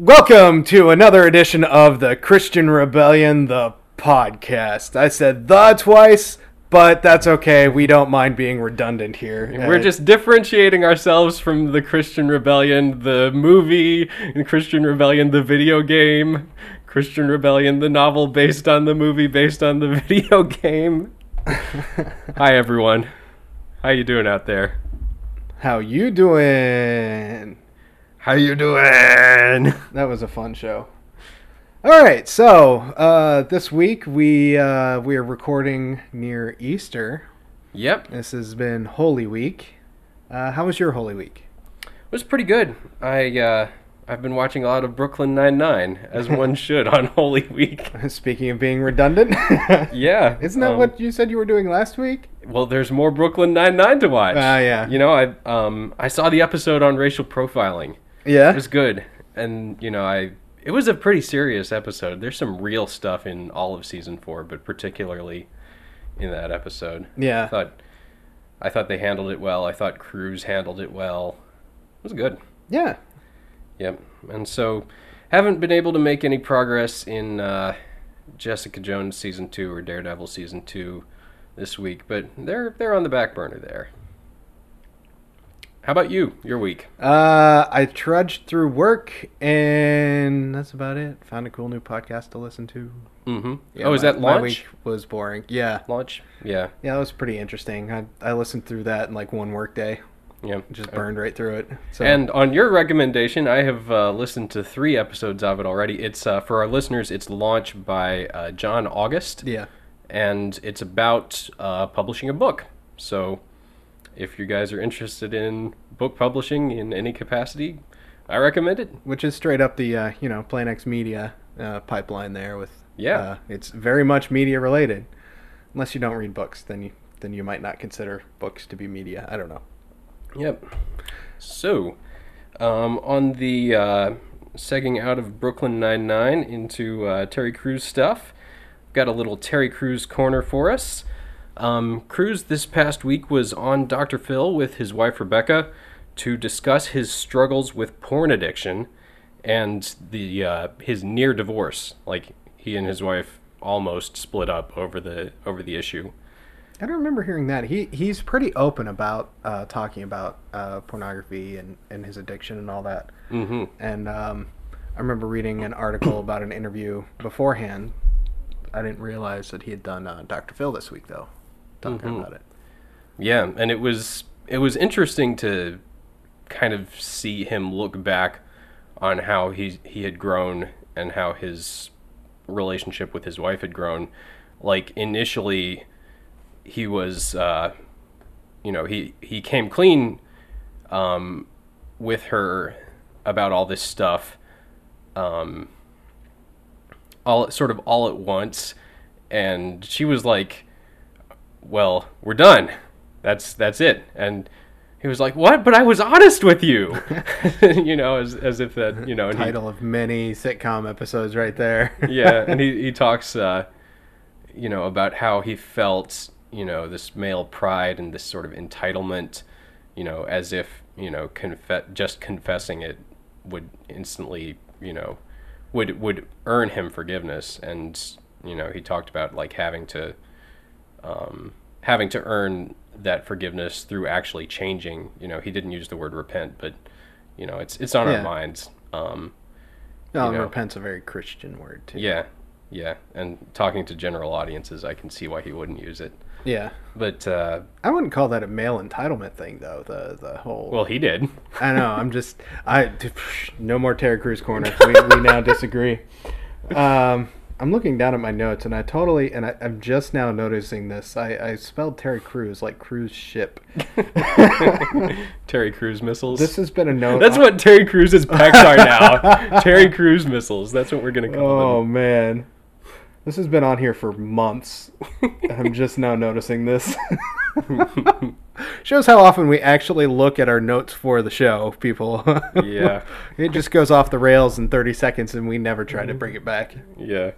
Welcome to another edition of the Christian Rebellion, the podcast. I said the twice, but that's okay. We don't mind being redundant here. We're Uh, just differentiating ourselves from the Christian Rebellion, the movie, and Christian Rebellion, the video game, Christian Rebellion, the novel based on the movie based on the video game. Hi everyone. How you doing out there? how you doing? How you doing? That was a fun show. All right, so uh, this week we uh, we are recording near Easter. Yep, This has been Holy Week. Uh, how was your Holy Week? It was pretty good. I uh, I've been watching a lot of Brooklyn Nine Nine, as one should on Holy Week. Speaking of being redundant, Yeah, isn't that um, what you said you were doing last week? Well, there's more Brooklyn Nine Nine to watch. Ah, yeah. You know, I um I saw the episode on racial profiling. Yeah. It was good, and you know, I it was a pretty serious episode. There's some real stuff in all of season four, but particularly in that episode. Yeah, I thought I thought they handled it well. I thought Crews handled it well. It was good. Yeah. Yep. And so, haven't been able to make any progress in uh, Jessica Jones season two or Daredevil season two this week, but they're they're on the back burner there. How about you? Your week? Uh, I trudged through work, and that's about it. Found a cool new podcast to listen to. Mm-hmm. Yeah, oh, is my- that My launch? week was boring. Yeah. Launch? Yeah. Yeah, that was pretty interesting. I, I listened through that in like one work day. Yeah. Just burned right through it. So And on your recommendation, I have uh, listened to three episodes of it already. It's uh, for our listeners. It's Launch by uh, John August. yeah, and it's about uh, publishing a book. So, if you guys are interested in book publishing in any capacity, I recommend it. which is straight up the uh, you know Plain X Media uh, pipeline there. With Yeah. uh, it's very much media related. Unless you don't read books, then you then you might not consider books to be media. I don't know. Yep. So, um, on the uh, segging out of Brooklyn Nine Nine into uh, Terry Crews stuff, got a little Terry Crews corner for us. Um, Crews this past week was on Dr. Phil with his wife Rebecca to discuss his struggles with porn addiction and the uh, his near divorce. Like he and his wife almost split up over the over the issue. I don't remember hearing that. He he's pretty open about uh, talking about uh, pornography and, and his addiction and all that. Mm-hmm. And um, I remember reading an article about an interview beforehand. I didn't realize that he had done uh, Dr. Phil this week though, talking Mhm. about it. Yeah, and it was it was interesting to kind of see him look back on how he he had grown and how his relationship with his wife had grown. Like initially, he was, uh, you know, he he came clean um, with her about all this stuff, um, all sort of all at once, and she was like well, we're done. That's that's it. And he was like, "What? But I was honest with you." you know, as as if that, you know, and he- Title of many sitcom episodes right there. yeah, and he he talks uh you know about how he felt, you know, this male pride and this sort of entitlement, you know, as if, you know, just confessing it would instantly, you know, would would earn him forgiveness and you know, he talked about like having to um, having to earn that forgiveness through actually changing. You know, he didn't use the word repent, but you know, it's it's on Yeah. our minds. Um, no, you know. repent's a very Christian word too. yeah, yeah. And talking to general audiences, I can see why he wouldn't use it. Yeah. But uh, I wouldn't call that a male entitlement thing though. The the whole. well, he did. I know. I'm just. I no more Terry Crews corner. We, we now disagree. Um, I'm looking down at my notes, and I totally and I, I'm just now noticing this. I, I spelled Terry Crews like cruise ship. Terry Crews missiles. This has been a note. That's what Terry Crews's pecs are now. Terry Crews missiles. That's what we're gonna call Oh them. man, this has been on here for months. I'm just now noticing this. Shows how often we actually look at our notes for the show, people. Yeah. it just goes off the rails in 30 seconds, and we never try to bring it back. Yeah.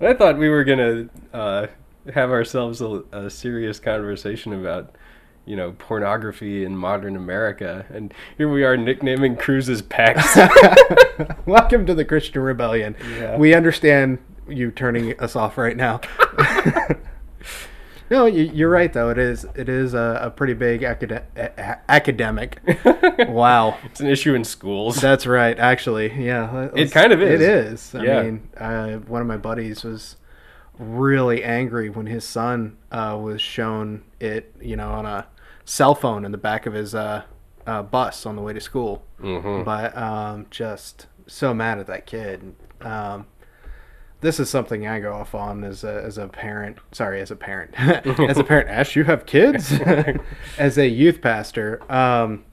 I thought we were gonna uh, have ourselves a, a serious conversation about, you know, pornography in modern America, and here we are nicknaming Crews's pecs. Welcome to the Christian Rebellion. Yeah. We understand you turning us off right now. no, you, you're right though. It is it is a, a pretty big acad- a- academic. wow. it's an issue in schools. That's right. Actually, yeah, It kind of is. It is. I Yeah. mean, uh, one of my buddies was really angry when his son uh, was shown it, you know, on a cell phone in the back of his uh, uh, bus on the way to school. Mhm. But um, just so mad at that kid. Um, this is something I go off on as a, as a parent. Sorry, as a parent. as a parent, Ash, you have kids. as a youth pastor, um,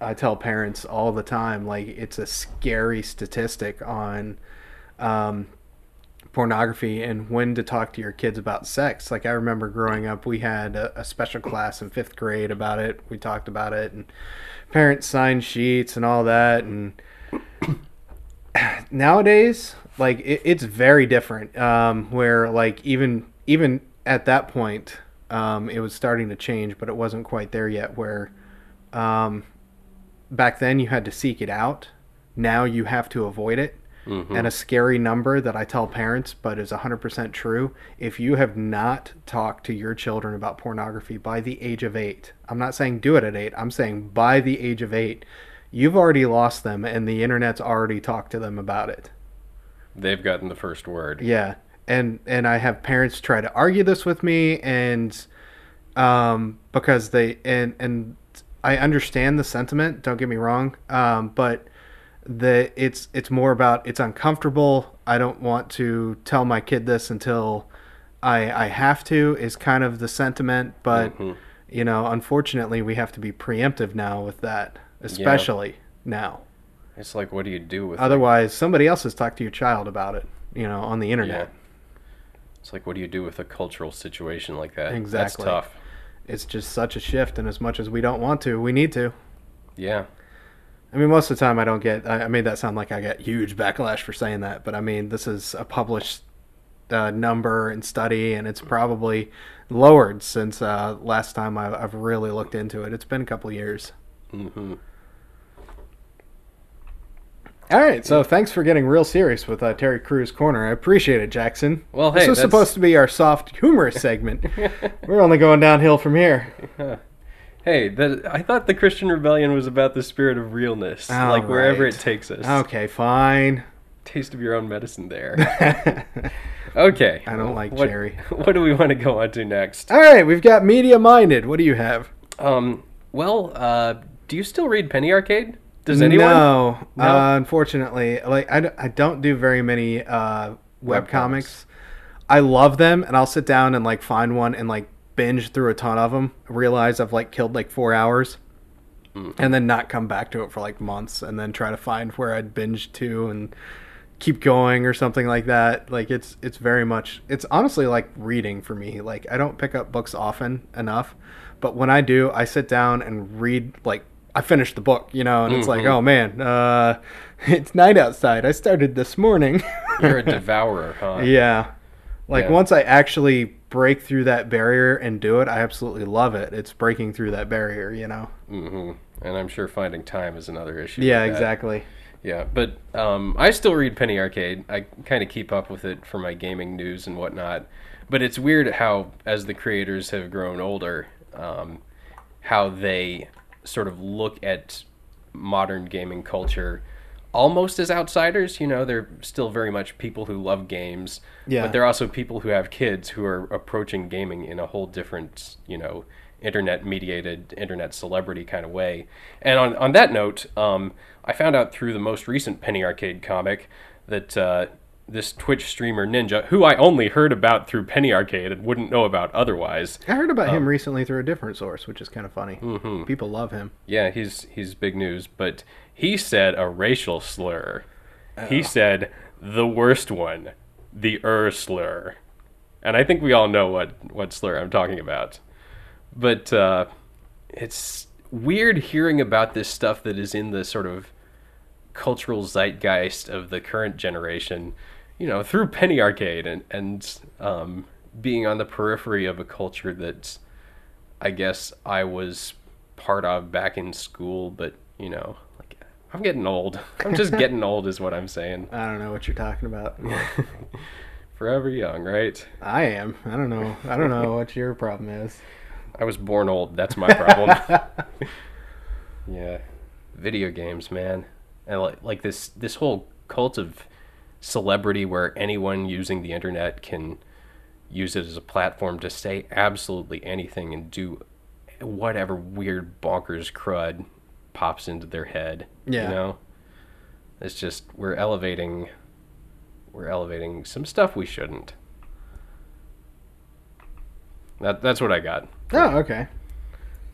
I tell parents all the time, like it's a scary statistic on um, pornography and when to talk to your kids about sex. Like I remember growing up, we had a, a special class in fifth grade about it. We talked about it, and parents signed sheets and all that. And nowadays, like it, it's very different. Um, where like even even at that point, um, it was starting to change, but it wasn't quite there yet. Where um, back then you had to seek it out. Now you have to avoid it. Mhm. And a scary number that I tell parents, but is 100% true. If you have not talked to your children about pornography by the age of eight, I'm not saying do it at eight, I'm saying by the age of eight, you've already lost them and the internet's already talked to them about it. They've gotten the first word. Yeah, and and I have parents try to argue this with me, and um, because they and and I understand the sentiment. Don't get me wrong, um, but the it's it's more about it's uncomfortable. I don't want to tell my kid this until I I have to. Is kind of the sentiment, but Mhm. you know, unfortunately, we have to be preemptive now with that, especially now. It's like, what do you do with? Otherwise, somebody else has talked to your child about it, you know, on the yeah. internet. It's like, what do you do with a cultural situation like that? Exactly. That's tough. It's just such a shift, and as much as we don't want to, we need to. Yeah. I mean, most of the time I don't get. I, made that sound like I got huge backlash for saying that, but I mean, this is a published uh, number and study, and it's probably lowered since uh, last time I, I've really looked into it. It's been a couple years. hmm All right, so thanks for getting real serious with uh, Terry Crews Corner. I appreciate it, Jackson. Well, hey, this was that's- supposed to be our soft, humorous segment. We're only going downhill from here. Hey, that I thought the Christian Rebellion was about the spirit of realness, All like wherever right. it takes us. Okay, fine. Taste of your own medicine there. Okay. I don't like what, cherry. What do we want to go on to next? All right, we've got media minded. What do you have? Um. Well, uh, do you still read Penny Arcade? Does anyone? No, No? Uh, unfortunately, like I, I don't do very many uh, web Webcomics. comics. I love them, and I'll sit down and like find one and like binge through a ton of them. Realize I've like killed like four hours, Mm. and then not come back to it for like months, and then try to find where I'd binged to and keep going or something like that. Like it's it's very much it's honestly like reading for me. Like I don't pick up books often enough, but when I do, I sit down and read like I finished the book, you know, and it's like, Mhm. oh man, uh, it's night outside. I started this morning. You're a devourer, huh? yeah. Like Yeah. once I actually break through that barrier and do it, I absolutely love it. It's breaking through that barrier, you know. hmm And I'm sure finding time is another issue. Yeah, exactly. Yeah, but um, I still read Penny Arcade. I kind of keep up with it for my gaming news and whatnot. But it's weird how, as the creators have grown older, um, how they sort of look at modern gaming culture almost as outsiders. You know, they're still very much people who love games, Yeah. but they're also people who have kids who are approaching gaming in a whole different, you know, internet mediated, internet celebrity kind of way. And on, on that note, um, I found out through the most recent Penny Arcade comic that uh, this Twitch streamer Ninja, who I only heard about through Penny Arcade and wouldn't know about otherwise, I heard about Um, him recently through a different source, which is kind of funny. Mhm. People love him. Yeah, he's he's big news, but he said a racial slur. He said the worst one, the er slur. And I think we all know what what slur I'm talking about. But uh, it's weird hearing about this stuff that is in the sort of cultural zeitgeist of the current generation, you know, through Penny Arcade and and um, being on the periphery of a culture that I guess I was part of back in school, but you know, like I'm getting old. I'm just getting old, is what I'm saying. I don't know what you're talking about. Forever young, right? I am. I don't know. I don't know what your problem is. I was born old. That's my problem. yeah, video games, man, and like like this this whole cult of celebrity where anyone using the internet can use it as a platform to say absolutely anything and do whatever weird bonkers crud pops into their head. Yeah. You know? It's just we're elevating we're elevating some stuff we shouldn't. That that's what I got. Oh, okay.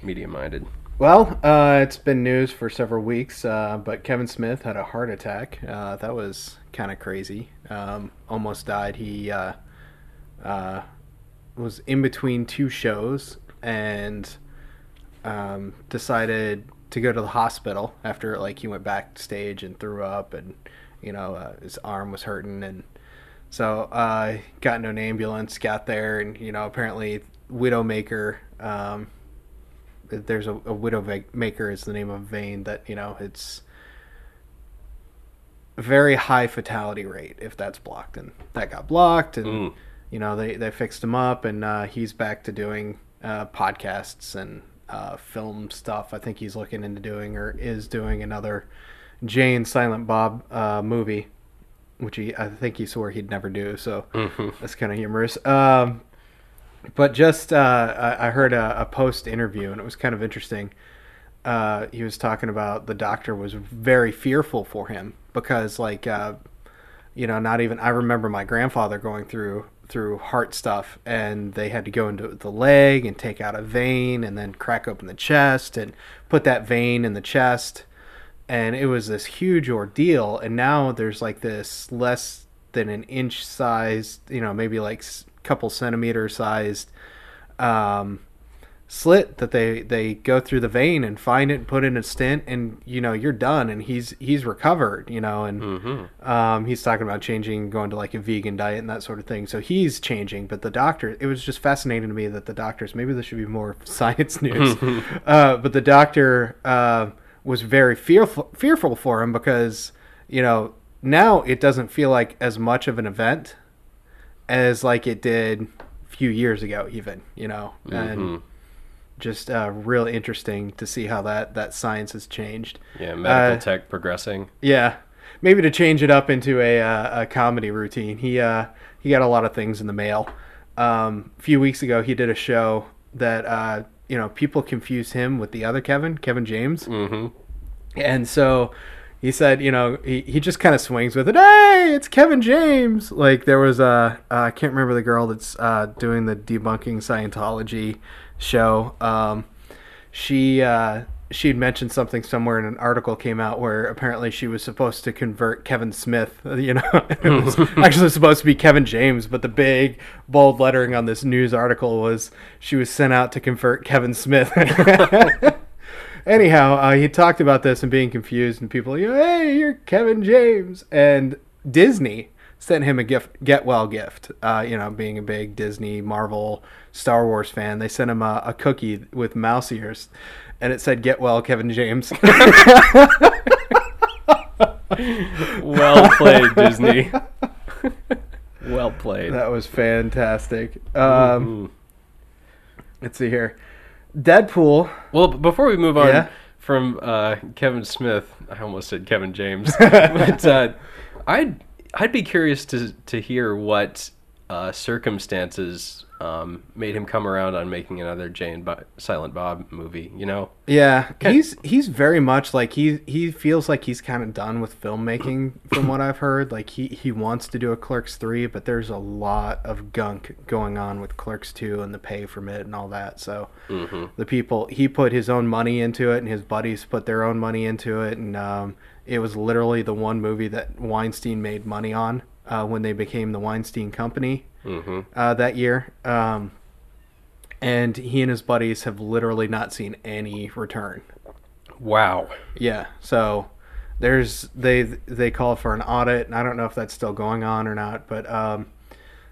Media minded. Well, uh, it's been news for several weeks, uh, but Kevin Smith had a heart attack. Uh, that was kind of crazy. Um, almost died. He uh, uh, was in between two shows and um, decided to go to the hospital after like he went backstage and threw up and you know uh, his arm was hurting and so got into an ambulance, got there, and you know apparently Widowmaker. Um, there's a, a Widowmaker is the name of vein that you know it's very high fatality rate if that's blocked, and that got blocked, and Mm. you know they they fixed him up, and uh, he's back to doing uh, podcasts and uh, film stuff. I think he's looking into doing or is doing another Jay and Silent Bob uh, movie, which he I think he swore he'd never do. So Mhm. that's kind of humorous. Um, but just uh, I, heard a, a post interview and it was kind of interesting. Uh, he was talking about the doctor was very fearful for him because like uh, you know not even I remember my grandfather going through through heart stuff and they had to go into the leg and take out a vein and then crack open the chest and put that vein in the chest and it was this huge ordeal and now there's like this less than an inch size you know maybe like couple centimeter sized um, slit that they they go through the vein and find it and put in a stent and you know you're done and he's he's recovered you know and Mhm. um, he's talking about changing going to like a vegan diet and that sort of thing so he's changing but the doctor it was just fascinating to me that the doctors maybe this should be more science news uh, but the doctor uh, was very fearful fearful for him because you know now it doesn't feel like as much of an event as like it did a few years ago even you know and Mhm. just uh, real interesting to see how that that science has changed Yeah, medical Uh, tech progressing. yeah, maybe to change it up into a, uh, a comedy routine. He uh, he got a lot of things in the mail. Um, a few weeks ago, he did a show that uh, you know people confuse him with the other Kevin, Kevin James, hmm and so he said, you know, he, he just kind of swings with it. Hey, it's Kevin James. Like there was a uh, I can't remember the girl that's uh, doing the debunking Scientology show. Um, she uh, she'd mentioned something somewhere in an article came out where apparently she was supposed to convert Kevin Smith. You know, it was actually supposed to be Kevin James, but the big bold lettering on this news article was she was sent out to convert Kevin Smith. Anyhow, uh, he talked about this and being confused, and people, you hey, you're Kevin James, and Disney sent him a gift, get well gift. Uh, you know, being a big Disney, Marvel, Star Wars fan, they sent him a, a cookie with mouse ears, and it said "Get well, Kevin James." Well played, Disney. well played. that was fantastic. Um, Mhm. let's see here, Deadpool. Well, before we move on Yeah? from uh, Kevin Smith, I almost said Kevin James, but uh, I'd I'd be curious to to hear what uh, circumstances um, made him come around on making another Jay and Bo- Silent Bob movie. You know, Yeah, he's he's very much like he he feels like he's kind of done with filmmaking from what I've heard. Like he he wants to do a Clerks 3, but there's a lot of gunk going on with Clerks 2 and the pay from it and all that. So hmm the people he put his own money into it and his buddies put their own money into it and um, it was literally the one movie that Weinstein made money on uh, when they became the Weinstein Company hmm uh, that year. Um, and he and his buddies have literally not seen any return. wow. Yeah, so there's they they called for an audit, and I don't know if that's still going on or not, but um,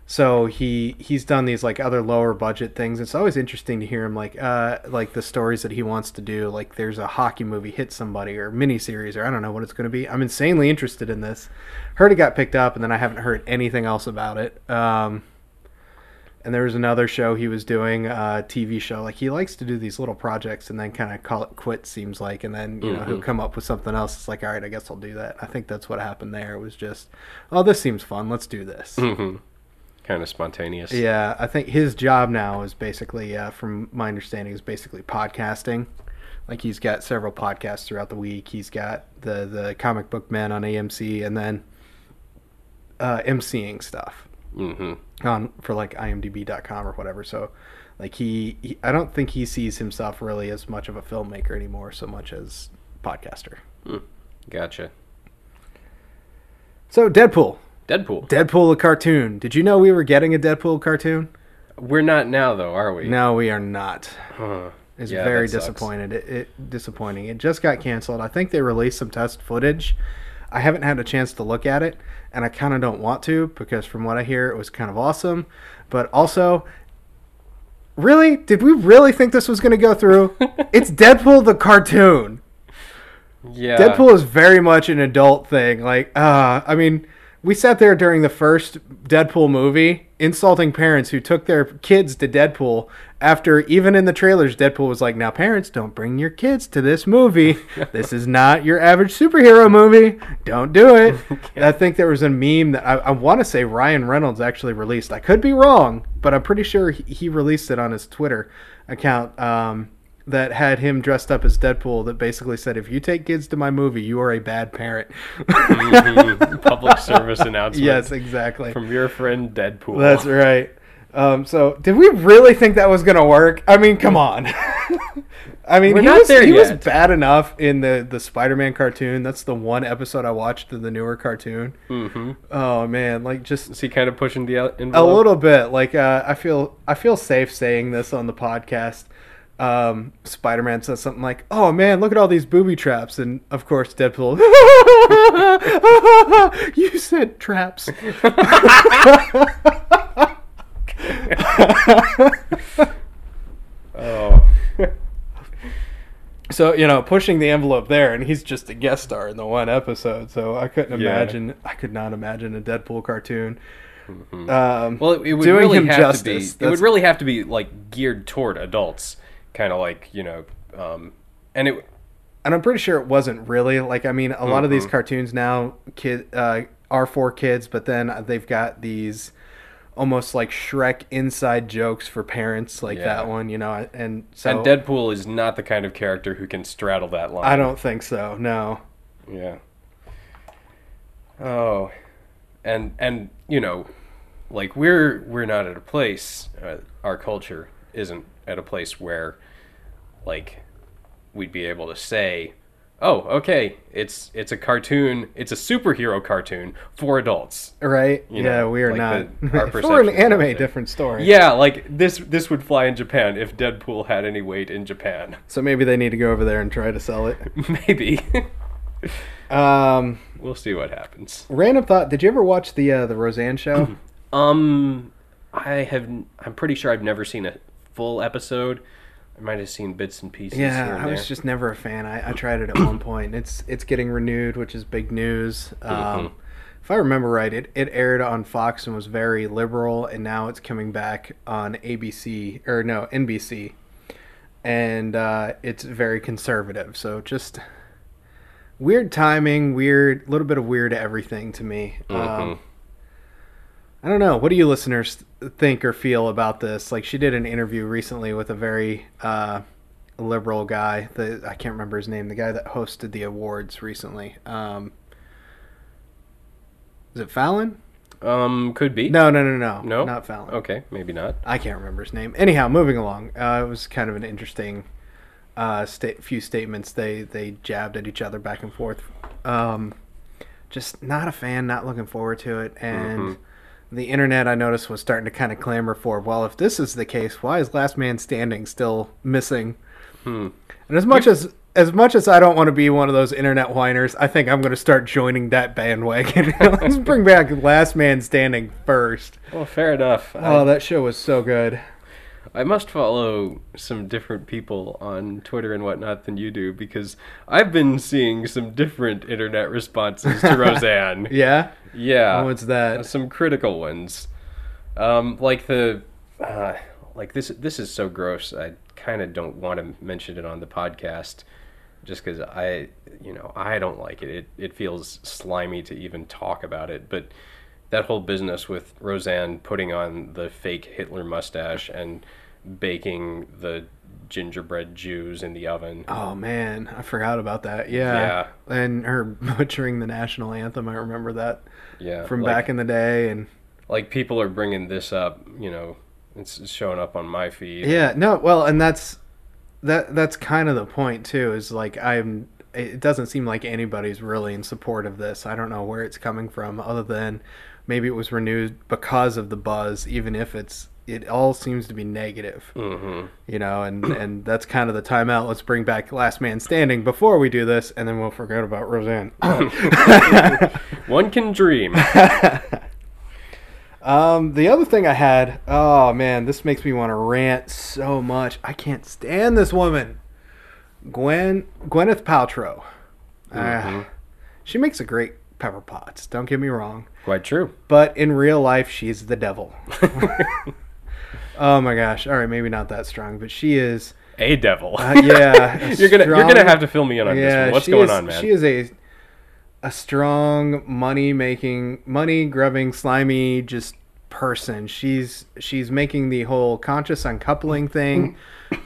So he he's done these like other lower budget things. It's always interesting to hear him like uh like the stories that he wants to do. Like there's a hockey movie hit somebody or miniseries or I don't know what it's going to be. I'm insanely interested in this. Heard it got picked up and then I haven't heard anything else about it. Um, and there was another show he was doing, a TV show. Like he likes to do these little projects and then kind of call it quit. Seems like, and then you know he'll come up with something else. It's like, all right, I guess I'll do that. I think that's what happened there. It was just, oh, this seems fun. Let's do this. hmm Kind of spontaneous. Yeah, I think his job now is basically, uh, from my understanding, is basically podcasting. Like he's got several podcasts throughout the week. He's got the the comic book man on AMC, and then uh, MCing stuff hmm on for like IMDb.com or whatever. So, like he, he, I don't think he sees himself really as much of a filmmaker anymore, so much as podcaster. Gotcha. So Deadpool, Deadpool. Deadpool the cartoon. Did you know we were getting a Deadpool cartoon? We're not now, though, are we? No, we are not. Huh. is Yeah, very disappointed. It, it disappointing. It just got canceled. I think they released some test footage. I haven't had a chance to look at it, and I kind of don't want to because from what I hear, it was kind of awesome. But also, really, did we really think this was going to go through? it's Deadpool the cartoon. Yeah. Deadpool is very much an adult thing. Like, uh, I mean, we sat there during the first Deadpool movie insulting parents who took their kids to Deadpool after even in the trailers Deadpool was like, "Now parents, don't bring your kids to this movie. this is not your average superhero movie. Don't do it." I think there was a meme that I, I want to say Ryan Reynolds actually released. I could be wrong, but I'm pretty sure he, he released it on his Twitter account. Um, that had him dressed up as Deadpool that basically said, "If you take kids to my movie, you are a bad parent." Mhm. Public service announcement. yes, exactly. From your friend Deadpool. That's right. Um, so, did we really think that was gonna work? I mean, come on. I mean, We're he was he was bad enough in the the Spider-Man cartoon. That's the one episode I watched in the newer cartoon. hmm Oh man, like just Is he kind of pushing the el- a little bit. Like uh, I feel I feel safe saying this on the podcast. Um, Spider-Man says something like, "Oh man, look at all these booby traps," and of course Deadpool, "You said traps." Oh. so you know, pushing the envelope there, and he's just a guest star in the one episode. So I couldn't Yeah. imagine. I could not imagine a Deadpool cartoon. Um, Mm-hmm. Well, it, it would doing really him have justice. to be. It would really have to be like geared toward adults, kind of like you know, um, and it. and I'm pretty sure it wasn't really like I mean a lot of these Mhm. cartoons now kid uh, are for kids, but then they've got these almost like Shrek inside jokes for parents, like Yeah. that one, you know. And so and Deadpool is not the kind of character who can straddle that line. I don't think so. No. Yeah. Oh, and and you know, like we're we're not at a place. Uh, our culture isn't at a place where, like, we'd be able to say, "Oh, okay, it's it's a cartoon. It's a superhero cartoon for adults." Right? You yeah, know, we are like not. the- our for an anime, different story. Yeah, like this this would fly in Japan if Deadpool had any weight in Japan. So maybe they need to go over there and try to sell it. Maybe. Um, we'll see what happens. random thought: Did you ever watch the uh, the Roseanne show? Um, I have. I'm pretty sure I've never seen a full episode. I might have seen bits and pieces. here Yeah, and I was there. just never a fan. I, I tried it at one point. It's it's getting renewed, which is big news. Um, Mhm. If I remember right, it, it aired on Fox and was very liberal, and now it's coming back on ABC or no NBC, and uh, it's very conservative. So just weird timing, weird, little bit of weird everything to me. Um, Mhm. I don't know. What do you listeners think or feel about this? Like she did an interview recently with a very uh, liberal guy. The I can't remember his name. The guy that hosted the awards recently. Um, is it Fallon? Um, could be. No, no, no, no. No? not Fallon. Okay, maybe not. I can't remember his name. Anyhow, moving along. Uh, it was kind of an interesting uh, sta- few statements they they jabbed at each other back and forth. Um, just not a fan. Not looking forward to it. And Mhm. The internet, I noticed, was starting to kind of clamor for. Well, if this is the case, why is Last Man Standing still missing? Hmm. And as much as as much as I don't want to be one of those internet whiners, I think I'm going to start joining that bandwagon. Let's bring back Last Man Standing first. Well, fair enough. Oh, I, that show was so good. I must follow some different people on Twitter and whatnot than you do because I've been seeing some different internet responses to Roseanne. Yeah. Yeah. What's that? Some critical ones. Um, like the uh, like this this is so gross. I kind of don't want to mention it on the podcast just cuz I you know, I don't like it. It it feels slimy to even talk about it, but that whole business with Roseanne putting on the fake Hitler mustache and baking the gingerbread Jews in the oven. Oh man, I forgot about that. Yeah. Yeah. And her butchering the national anthem. I remember that Yeah. from like- back in the day. And like people are bringing this up, you know, it's showing up on my feed. yeah, no, well, and that's that. That's kind of the point too. Is like I'm. It doesn't seem like anybody's really in support of this. I don't know where it's coming from, other than maybe it was renewed because of the buzz. Even if it's, it all seems to be negative. hmm you know, and and that's kind of the timeout. Let's bring back Last Man Standing before we do this, and then we'll forget about Roseanne. One can dream. um, the other thing I had, oh man, this makes me want to rant so much. I can't stand this woman, Gwen Gwyneth Paltrow. Ah, Mhm. she makes a great Pepper Potts. Don't get me wrong, Quite true. but in real life, she's the devil. oh my gosh! All right, maybe not that strong, but she is. A devil. Uh, yeah, a you're gonna you're gonna have to fill me in on this one. What's going is- on, man? She is a a strong money making, money grubbing, slimy just person. She's she's making the whole conscious uncoupling thing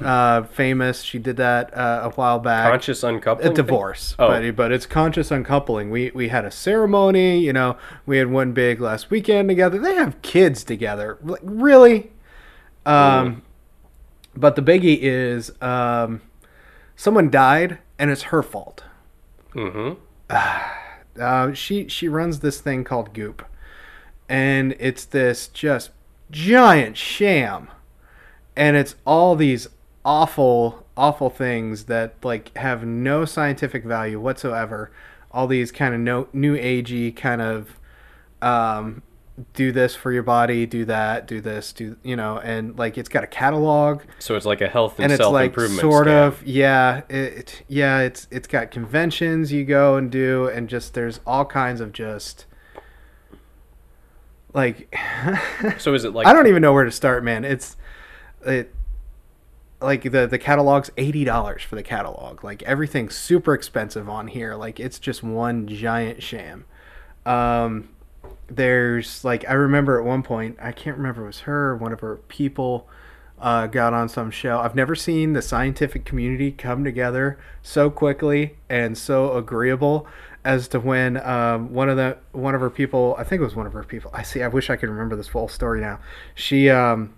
uh, famous. She did that uh, a while back. Conscious uncoupling. a divorce, Oh. but but it's conscious uncoupling. We we had a ceremony. You know, we had one big last weekend together. They have kids together. Like, really? Um, but the biggie is um, someone died and it's her fault. Mm-hmm. Uh, she she runs this thing called Goop, and it's this just giant sham, and it's all these awful awful things that like have no scientific value whatsoever. All these kind of no new agey kind of um, do this for your body, do that, do this, do you know, and like it's got a catalog So it's like a health and, and it's like improvement. sort of yeah it yeah it's it's got conventions you go and do and just there's all kinds of just like So is it like I don't even know where to start man. It's it like the the catalog's eighty dollars for the catalog. Like everything's super expensive on here. Like it's just one giant sham. Um there's like I remember at one point I can't remember if it was her or one of her people uh, got on some show. I've never seen the scientific community come together so quickly and so agreeable as to when um, one of the one of her people I think it was one of her people I see I wish I could remember this full story now. She um,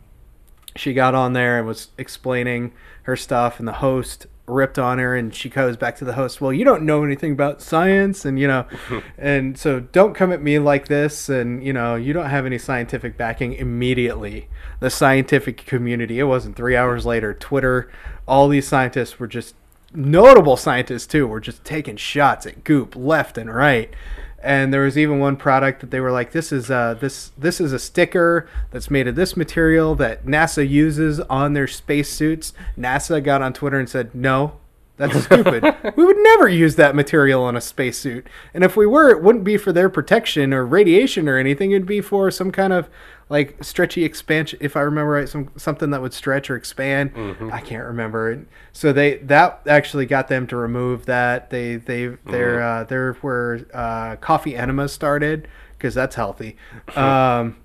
she got on there and was explaining her stuff and the host ripped on her and she goes back to the host well you don't know anything about science and you know and so don't come at me like this and you know you don't have any scientific backing immediately the scientific community it wasn't three hours later twitter all these scientists were just notable scientists too were just taking shots at goop left and right and there was even one product that they were like this is uh this this is a sticker that's made of this material that NASA uses on their spacesuits. NASA got on Twitter and said, "No, that's stupid. we would never use that material on a spacesuit. And if we were, it wouldn't be for their protection or radiation or anything. It'd be for some kind of like stretchy expansion. If I remember right, some something that would stretch or expand. I can't remember. So they that actually got them to remove that. They they they're uh, they're where uh, coffee enemas started because that's healthy. Um,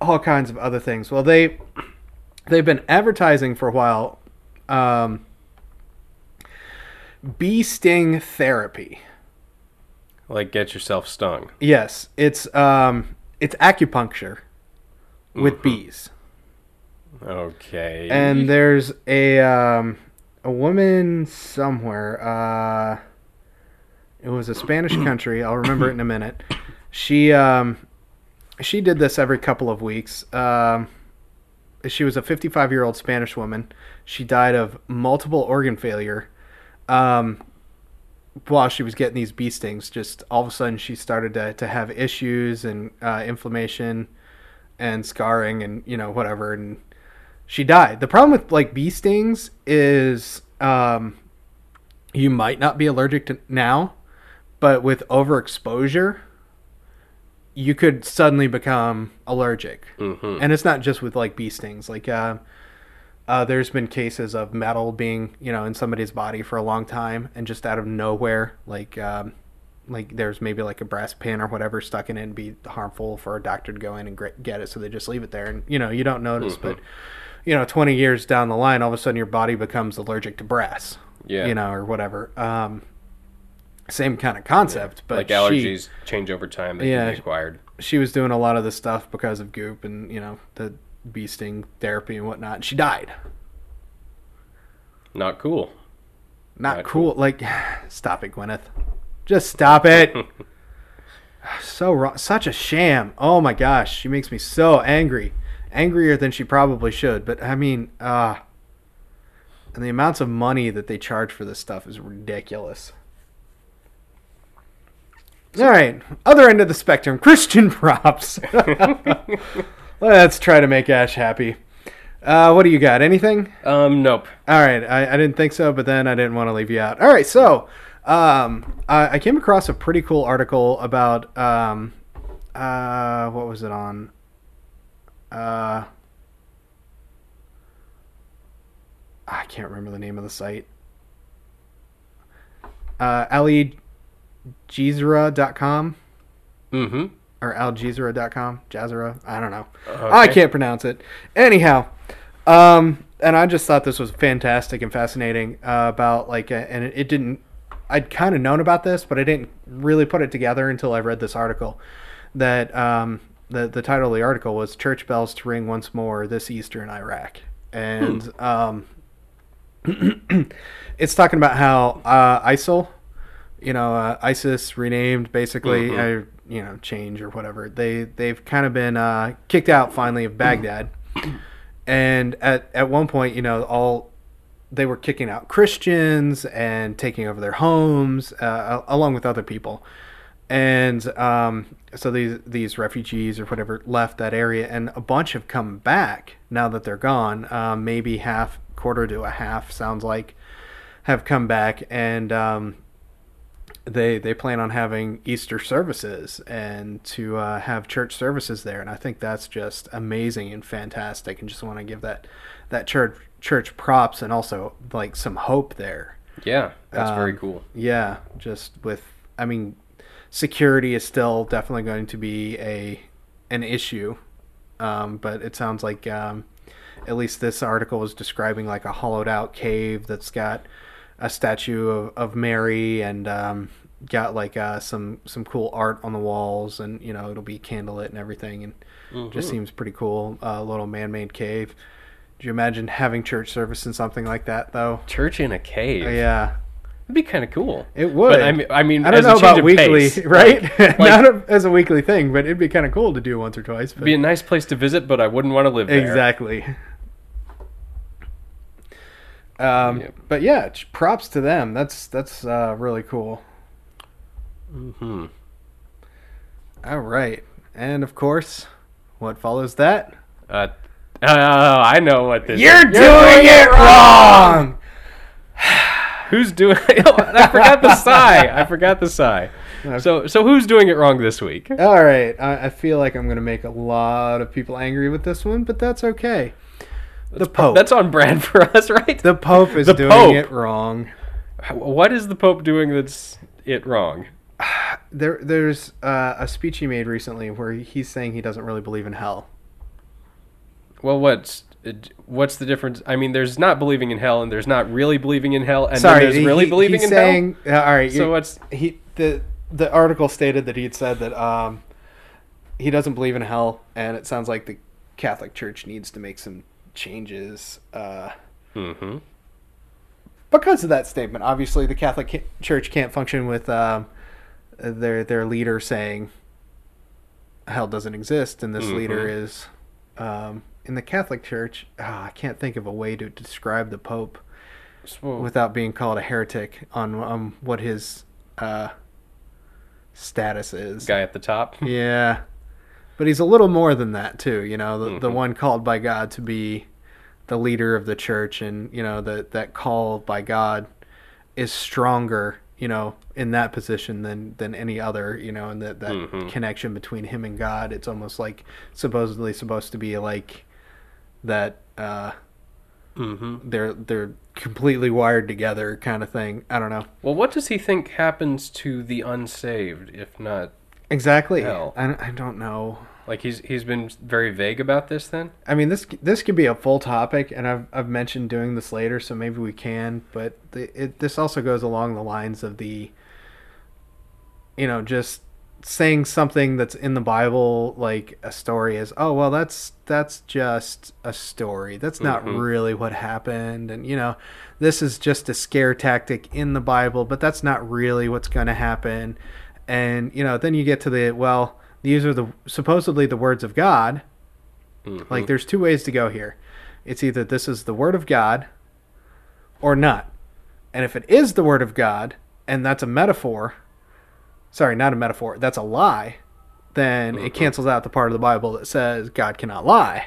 all kinds of other things. Well, they they've been advertising for a while. Um, bee sting therapy. Like get yourself stung. Yes, it's um, it's acupuncture with Mhm. bees. Okay. And there's a um, a woman somewhere. Uh, it was a Spanish country. I'll remember it in a minute. She um, she did this every couple of weeks. Um, she was a 55 year old Spanish woman. She died of multiple organ failure. um, while she was getting these bee stings, just all of a sudden she started to, to have issues and uh, inflammation and scarring and you know whatever, and she died. The problem with like bee stings is um, you might not be allergic to now, but with overexposure, you could suddenly become allergic. hmm And it's not just with like bee stings. Like, uh, uh, there's been cases of metal being, you know, in somebody's body for a long time, and just out of nowhere, like, um, like there's maybe like a brass pin or whatever stuck in it and be harmful for a doctor to go in and get it. So they just leave it there, and you know, you don't notice, but you know, 20 years down the line, all of a sudden your body becomes allergic to brass, Yeah. you know, or whatever. Um, same kind of concept, but like she- allergies change over time. They Yeah. acquired. she was doing a lot of this stuff because of goop and you know the bee sting therapy and whatnot and she died Not cool. not Not cool like stop it gwyneth just stop it. So wrong such a sham. Oh my gosh she makes me so angry. Angrier than she probably should but i mean uh and the amounts of money that they charge for this stuff is ridiculous. All right other end of the spectrum christian props. Let's try to make ash happy. Uh, what do you got? Anything? Um, nope. all right, I, I didn't think so, but then I didn't want to leave you out. All right, so um, I, I came across a pretty cool article about um, uh, what was it on? Uh, I can't remember the name of the site. Uh, AliJizra.com Mm-hmm. or aljizra.com, Jazra, I don't know. Okay. I can't pronounce it. Anyhow, um, and I just thought this was fantastic and fascinating uh, about like, uh, and it, it didn't. I'd kind of known about this, but I didn't really put it together until I read this article. That um, the the title of the article was "Church Bells to Ring Once More This Easter in Iraq," and um, it's talking about how uh, ISIL, you know, uh, ISIS renamed basically, Mhm. uh, you know, change or whatever. They they've kind of been uh, kicked out finally of Baghdad, and at at one point, you know, all they were kicking out Christians and taking over their homes uh, along with other people, and um, so these these refugees or whatever left that area, and a bunch have come back now that they're gone. Um, maybe half, quarter to a half, sounds like, have come back, and um, they they plan on having Easter services and to uh, have church services there, and I think that's just amazing and fantastic, and just want to give that that church church props and also like some hope there. Yeah, that's very Um, cool. Yeah, just with I mean, security is still definitely going to be a an issue, um, but it sounds like um, at least this article was describing like a hollowed out cave that's got a statue of, of Mary and um, got like uh, some some cool art on the walls and you know it'll be candlelit and everything and just Mhm. seems pretty cool. A little man-made cave. Do you imagine having church service in something like that though? Church in a cave. Yeah, It'd be kind of cool. it would. But I mean, I mean, I don't know about weekly, pace, right? like- Not a, as a weekly thing, but it'd be kind of cool to do once or twice. But It'd be a nice place to visit, but I wouldn't want to live there. exactly. Um, Yep. But yeah, props to them. That's that's uh, really cool. hmm All right, and of course, what follows that? Uh, oh, I know what this. You're is. doing it wrong. Who's doing? Oh, I forgot the sigh. I forgot the sigh. So, so who's doing it wrong this week? All right, I, I feel like I'm going to make a lot of people angry with this one, but that's okay. The Pope. That's on brand for us, right? the Pope is The doing Pope. it wrong. What is the Pope doing that's it wrong? There, there's uh, a speech he made recently where he's saying he doesn't really believe in hell. Well, what's what's the difference? I mean, there's not believing in hell, and there's not really believing in hell, and Sorry, then there's really he- believing he's in saying, uh, all right. So what's he the the article stated that he'd said that um, he doesn't believe in hell, and it sounds like the Catholic Church needs to make some changes uh, hmm because of that statement. Obviously, the Catholic Church can't function with um, their their leader saying hell doesn't exist, and this Mhm. leader is um, in the Catholic Church. ah, I can't think of a way to describe the Pope. So- without being called a heretic on um, what his uh, status is. guy at the top. Yeah, but he's a little more than that too. You know, the the Mhm. one called by God to be the leader of the church, and you know that that call by God is stronger. You know, in that position than than any other. You know, and that that Mhm. connection between him and God. It's almost like supposedly supposed to be like that. uh hmm they're they're completely wired together kind of thing. I don't know. Well, what does he think happens to the unsaved if not? Exactly. Hell. I, I don't know. Like he's he's been very vague about this. Then I mean this this could be a full topic and I've I've mentioned doing this later so maybe we can, but the, it this also goes along the lines of the you know, just saying something that's in the Bible like a story is, "Oh, well that's that's just a story. That's not Mhm. really what happened." And you know, this is just a scare tactic in the Bible, but that's not really what's going to happen. And you know, then you get to the well, these are the supposedly the words of God. Mhm. Like there's two ways to go here. It's either this is the word of God or not. And if it is the word of God and that's a metaphor, sorry, not a metaphor, that's a lie, then it Mhm. cancels out the part of the Bible that says God cannot lie.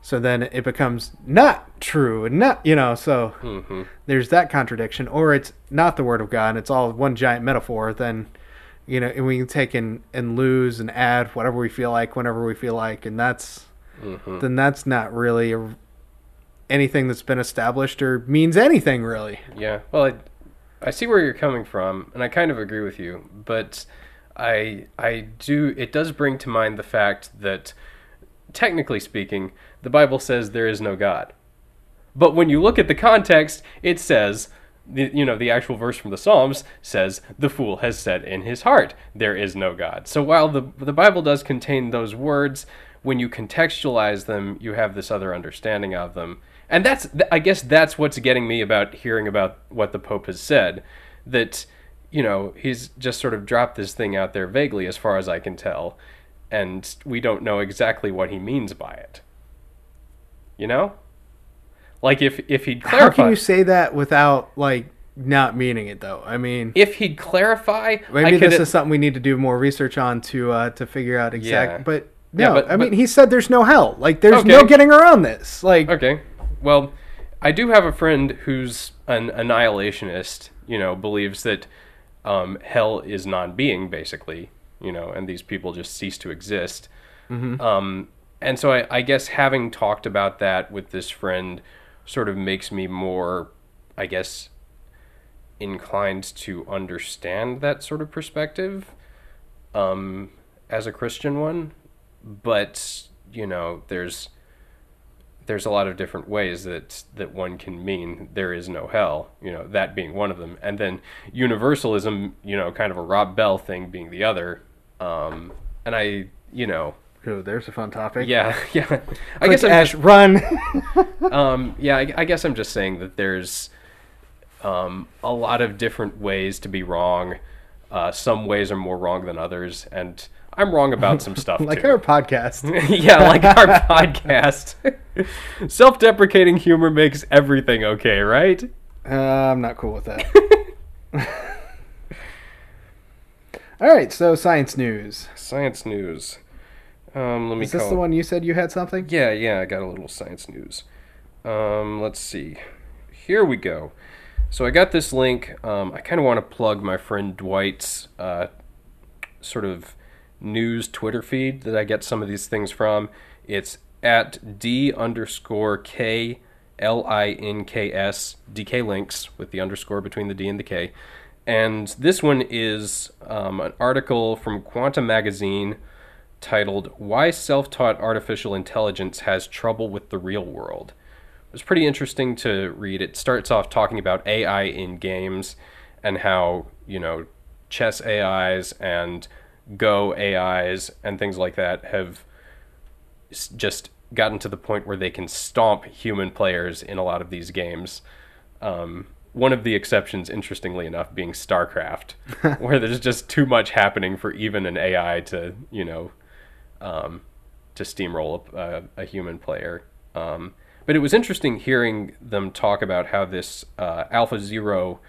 So then it becomes not true and not, you know, so hmm there's that contradiction or it's not the word of God and it's all one giant metaphor, then you know, and we can take and, and lose and add whatever we feel like whenever we feel like and that's hmm then that's not really a, anything that's been established or means anything really. Yeah. Well, I, I see where you're coming from, and I kind of agree with you, but I I do it does bring to mind the fact that technically speaking, the Bible says there is no God. But when you look at the context, it says the, you know the actual verse from the Psalms says the fool has said in his heart there is no God. So while the the Bible does contain those words, when you contextualize them, you have this other understanding of them. And that's I guess that's what's getting me about hearing about what the Pope has said that you know, he's just sort of dropped this thing out there vaguely as far as I can tell, and we don't know exactly what he means by it. You know? Like if if he'd How can you say that without like not meaning it though? I mean, if he'd clarify maybe I could this is something we need to do more research on to uh, to figure out exact. Yeah. But Yeah, no, but- I mean, he said there's no hell. Like there's Okay. no getting around this. Like Okay. Well, I do have a friend who's an annihilationist, you know, believes that um, hell is non being, basically, you know, and these people just cease to exist. Um, and so I, I guess having talked about that with this friend sort of makes me more, I guess, inclined to understand that sort of perspective um, as a Christian one. But, you know, there's there's a lot of different ways that that one can mean there is no hell, you know, that being one of them, and then universalism, you know, kind of a Rob Bell thing being the other. Um, and I, you know, Ooh, there's a fun topic. yeah, yeah. I guess I'm Ash, just, run. um, yeah, I, I guess I'm just saying that there's um, a lot of different ways to be wrong. Uh, some ways are more wrong than others, and I'm wrong about some stuff like too. our podcast. yeah, like our podcast. Self-deprecating humor makes everything okay, right? Uh, I'm not cool with that. All right, so science news. Science news. Um, let me Is this the one you said you had something? Yeah, yeah, I got a little science news. Um, let's see. Here we go. So I got this link. Um, I kind of want to plug my friend Dwight's uh, sort of news Twitter feed that I get some of these things from. It's at d underscore k l i n k s dk links with the underscore between the d and the k. And this one is um, an article from Quanta Magazine titled Why Self Taught Artificial Intelligence Has Trouble with the Real World. It was pretty interesting to read. It starts off talking about AI in games and how, you know, chess AIs and Go AIs and things like that have just gotten to the point where they can stomp human players in a lot of these games. Um, one of the exceptions, interestingly enough, being StarCraft, where there's just too much happening for even an AI to, you know, um, to steamroll a, a, human player. Um, But it was interesting hearing them talk about how this uh, Alpha Zero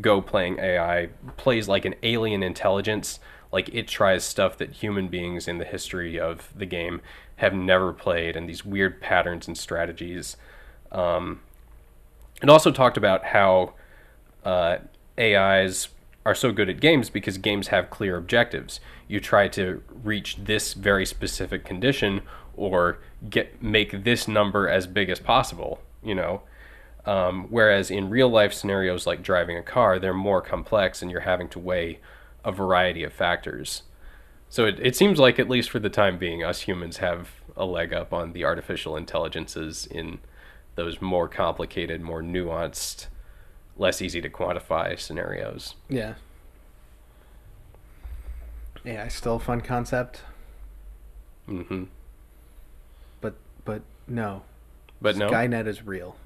Go playing AI plays like an alien intelligence. Like it tries stuff that human beings in the history of the game have never played, and these weird patterns and strategies. Um, it also talked about how uh, AIs are so good at games because games have clear objectives. You try to reach this very specific condition or get make this number as big as possible, you know. Um, whereas in real life scenarios like driving a car, they're more complex and you're having to weigh a variety of factors. So it, it seems like, at least for the time being, us humans have a leg up on the artificial intelligences in those more complicated, more nuanced, less easy to quantify scenarios. Yeah. Yeah, still a fun concept, Mm-hmm. but but no. But no, Skynet is real.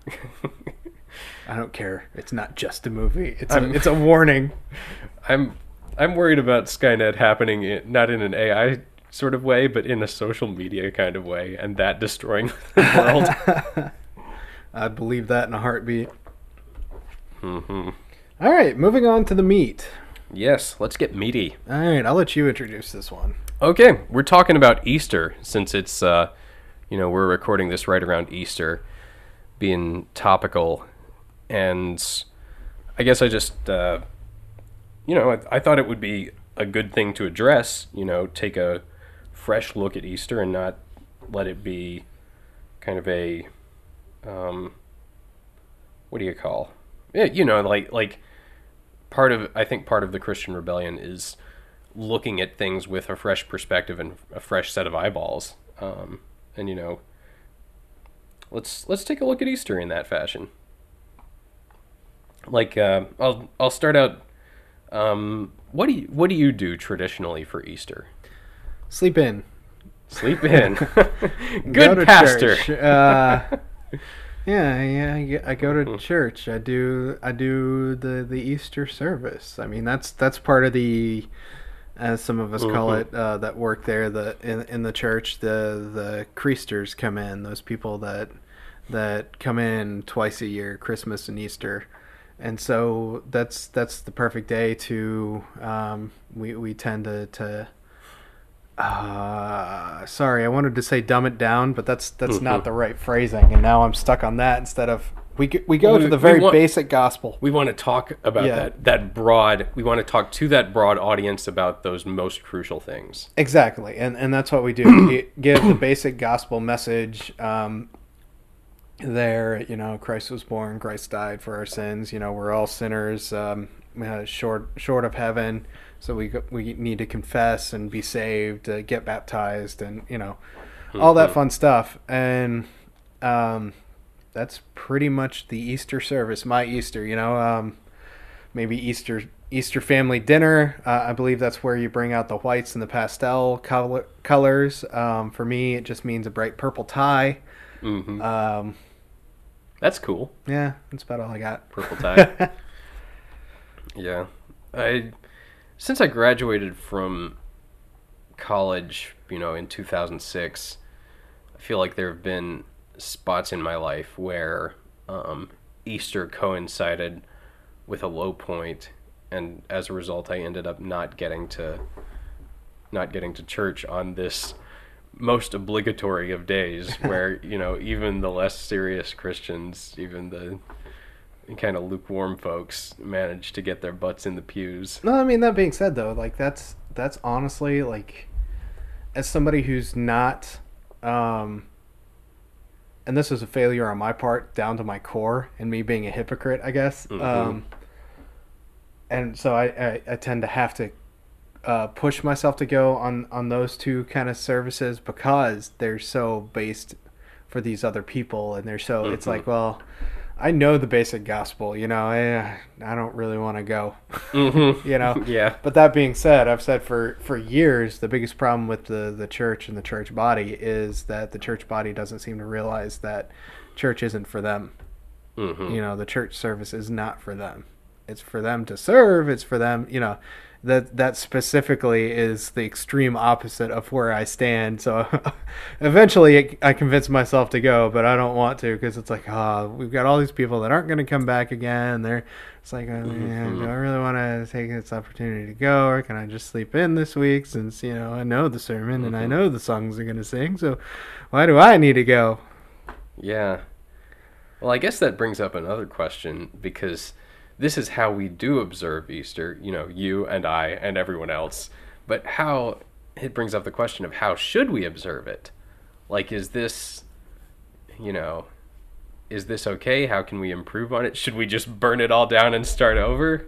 I don't care. It's not just a movie. It's I'm- it's a warning. I'm I'm worried about Skynet happening in, not in an AI sort of way, but in a social media kind of way, and that destroying the world. I'd believe that in a heartbeat. hmm All right, moving on to the meat. Yes, let's get meaty. All right, I'll let you introduce this one. Okay, we're talking about Easter since it's uh, you know we're recording this right around Easter, being topical, and I guess I just uh, you know I, I thought it would be a good thing to address. You know, take a fresh look at Easter and not let it be kind of a um, what do you call? Yeah, you know, like like part of I think part of the Christian rebellion is looking at things with a fresh perspective and a fresh set of eyeballs. Um, and you know, let's let's take a look at Easter in that fashion. Like uh, I'll I'll start out. Um, what do you what do you do traditionally for Easter? Sleep in. Sleep in. Good to pastor. Uh, yeah, yeah. I go Mm-hmm. to church. I do. I do the the Easter service. I mean, that's that's part of the, as some of us call Mhm. it, uh, that work there. The in in the church, the the creasters come in. Those people that that come in twice a year, Christmas and Easter. And so that's that's the perfect day to um, we we tend to to uh, sorry, I wanted to say dumb it down, but that's that's Mhm. not the right phrasing, and now I'm stuck on that instead of we we go We- to the very want- basic gospel. We want to talk about Yeah. that that broad. We want to talk to that broad audience about those most crucial things. Exactly, and and that's what we do. we give the basic gospel message. Um, there, you know, Christ was born, Christ died for our sins. You know, we're all sinners, um, uh, short short of heaven. So we we need to confess and be saved, uh, get baptized, and you know, all that fun stuff. And um, that's pretty much the Easter service. My Easter, you know, um, maybe Easter Easter family dinner. Uh, I believe that's where you bring out the whites and the pastel color, colors. Um, for me, it just means a bright purple tie. hmm Um, That's cool. yeah, that's about all I got. Purple tie. Yeah, I since I graduated from college, you know, in 2006, I feel like there have been spots in my life where um, Easter coincided with a low point, and as a result, I ended up not getting to not getting to church on this most obligatory of days where you know even the less serious christians even the kind of lukewarm folks manage to get their butts in the pews. No, I mean that being said though, like that's that's honestly like as somebody who's not um and this is a failure on my part down to my core and me being a hypocrite, I guess. Mhm. Um and so I, I, I tend to have to uh, push myself to go on on those two kind of services because they're so based for these other people and they're so it's Mhm. like well I know the basic gospel you know I, I don't really want to go Mm-hmm. you know Yeah. but that being said i've said for for years the biggest problem with the the church and the church body is that the church body doesn't seem to realize that church isn't for them Mm-hmm. you know the church service is not for them it's for them to serve it's for them you know that that specifically is the extreme opposite of where I stand. So eventually, I convince myself to go, but I don't want to because it's like, ah, oh, we've got all these people that aren't going to come back again. They're it's like, oh, mm-hmm, man, do mm-hmm. I really want to take this opportunity to go, or can I just sleep in this week since you know I know the sermon and I mm-hmm. know the songs they're going to sing? So why do I need to go? Yeah. Well, I guess that brings up another question because this is how we do observe Easter, you know, you and I and everyone else. But how it brings up the question of how should we observe it? Like is this you know, is this okay? How can we improve on it? Should we just burn it all down and start over?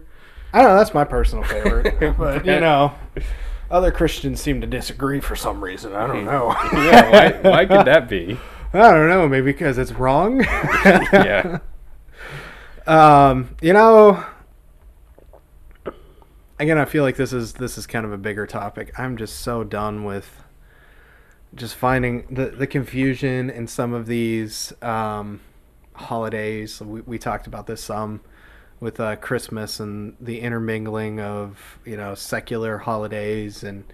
I don't know, that's my personal favorite. but you know, other Christians seem to disagree for some reason. I don't know. yeah, why why could that be? I don't know, maybe because it's wrong. yeah. Um, you know, again, I feel like this is this is kind of a bigger topic. I'm just so done with just finding the the confusion in some of these um, holidays. We we talked about this some with uh, Christmas and the intermingling of you know secular holidays and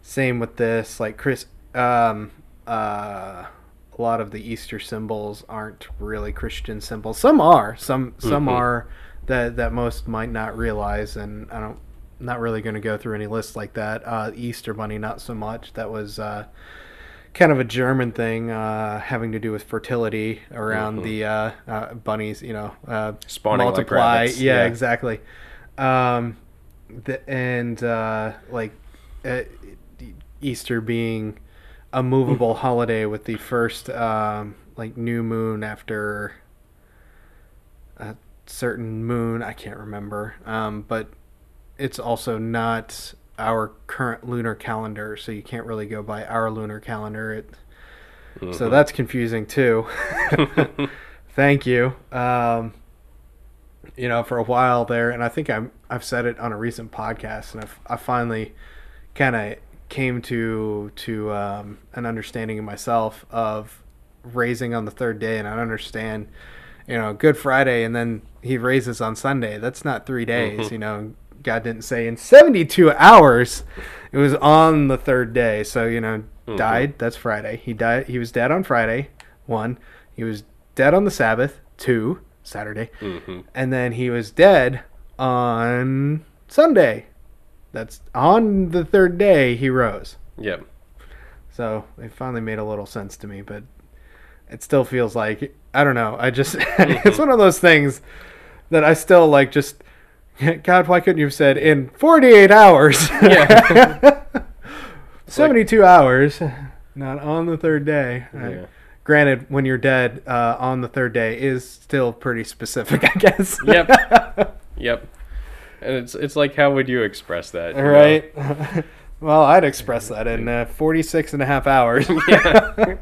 same with this like Chris um, uh, a lot of the Easter symbols aren't really Christian symbols. Some are. Some some mm-hmm. are that that most might not realize. And I don't. Not really going to go through any lists like that. Uh, Easter Bunny, not so much. That was uh, kind of a German thing, uh, having to do with fertility around mm-hmm. the uh, uh, bunnies. You know, uh, spawning multiply. Like yeah, yeah, exactly. Um, the, and like Easter being a movable holiday with the first um, like new moon after a certain moon. I can't remember, um, but it's also not our current lunar calendar, so you can't really go by our lunar calendar. It, mm-hmm. So that's confusing too. Thank you. Um, you know, for a while there, and I think I'm I've said it on a recent podcast, and I've I finally kind of came to to um, an understanding of myself of raising on the third day, and I understand, you know, Good Friday, and then he raises on Sunday. That's not three days, mm-hmm. you know. God didn't say in 72 hours. It was on the third day. So, you know, mm-hmm. died, that's Friday. He died he was dead on Friday, one. He was dead on the Sabbath, two, Saturday. Mm-hmm. And then he was dead on Sunday, that's on the third day he rose. Yep. So it finally made a little sense to me, but it still feels like I don't know. I just it's one of those things that I still like. Just God, why couldn't you have said in 48 hours? Yeah. 72 like, hours, not on the third day. Yeah. granted, when you're dead uh, on the third day is still pretty specific, I guess. yep. Yep. And it's it's like how would you express that? You right. well, I'd express that in uh, 46 and a half hours. yeah.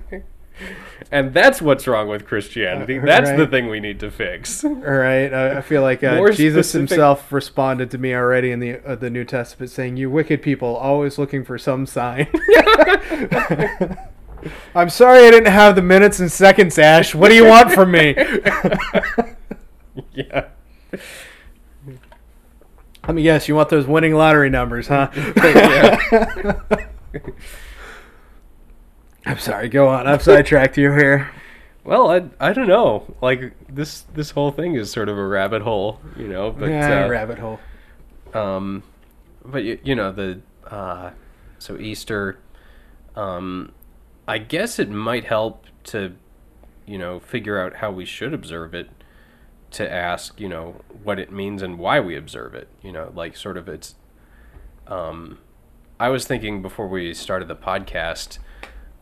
and that's what's wrong with Christianity. Uh, that's right. the thing we need to fix. All right. I, I feel like uh, Jesus specific... himself responded to me already in the uh, the New Testament, saying, "You wicked people, always looking for some sign." I'm sorry I didn't have the minutes and seconds, Ash. What do you want from me? yeah. Let me guess, you want those winning lottery numbers, huh? I'm sorry, go on. I've sidetracked you here. Well, I, I don't know. Like this this whole thing is sort of a rabbit hole, you know. But yeah, uh, rabbit hole. Um, but you, you know the uh, so Easter. Um, I guess it might help to, you know, figure out how we should observe it to ask, you know, what it means and why we observe it. You know, like sort of it's. Um, I was thinking before we started the podcast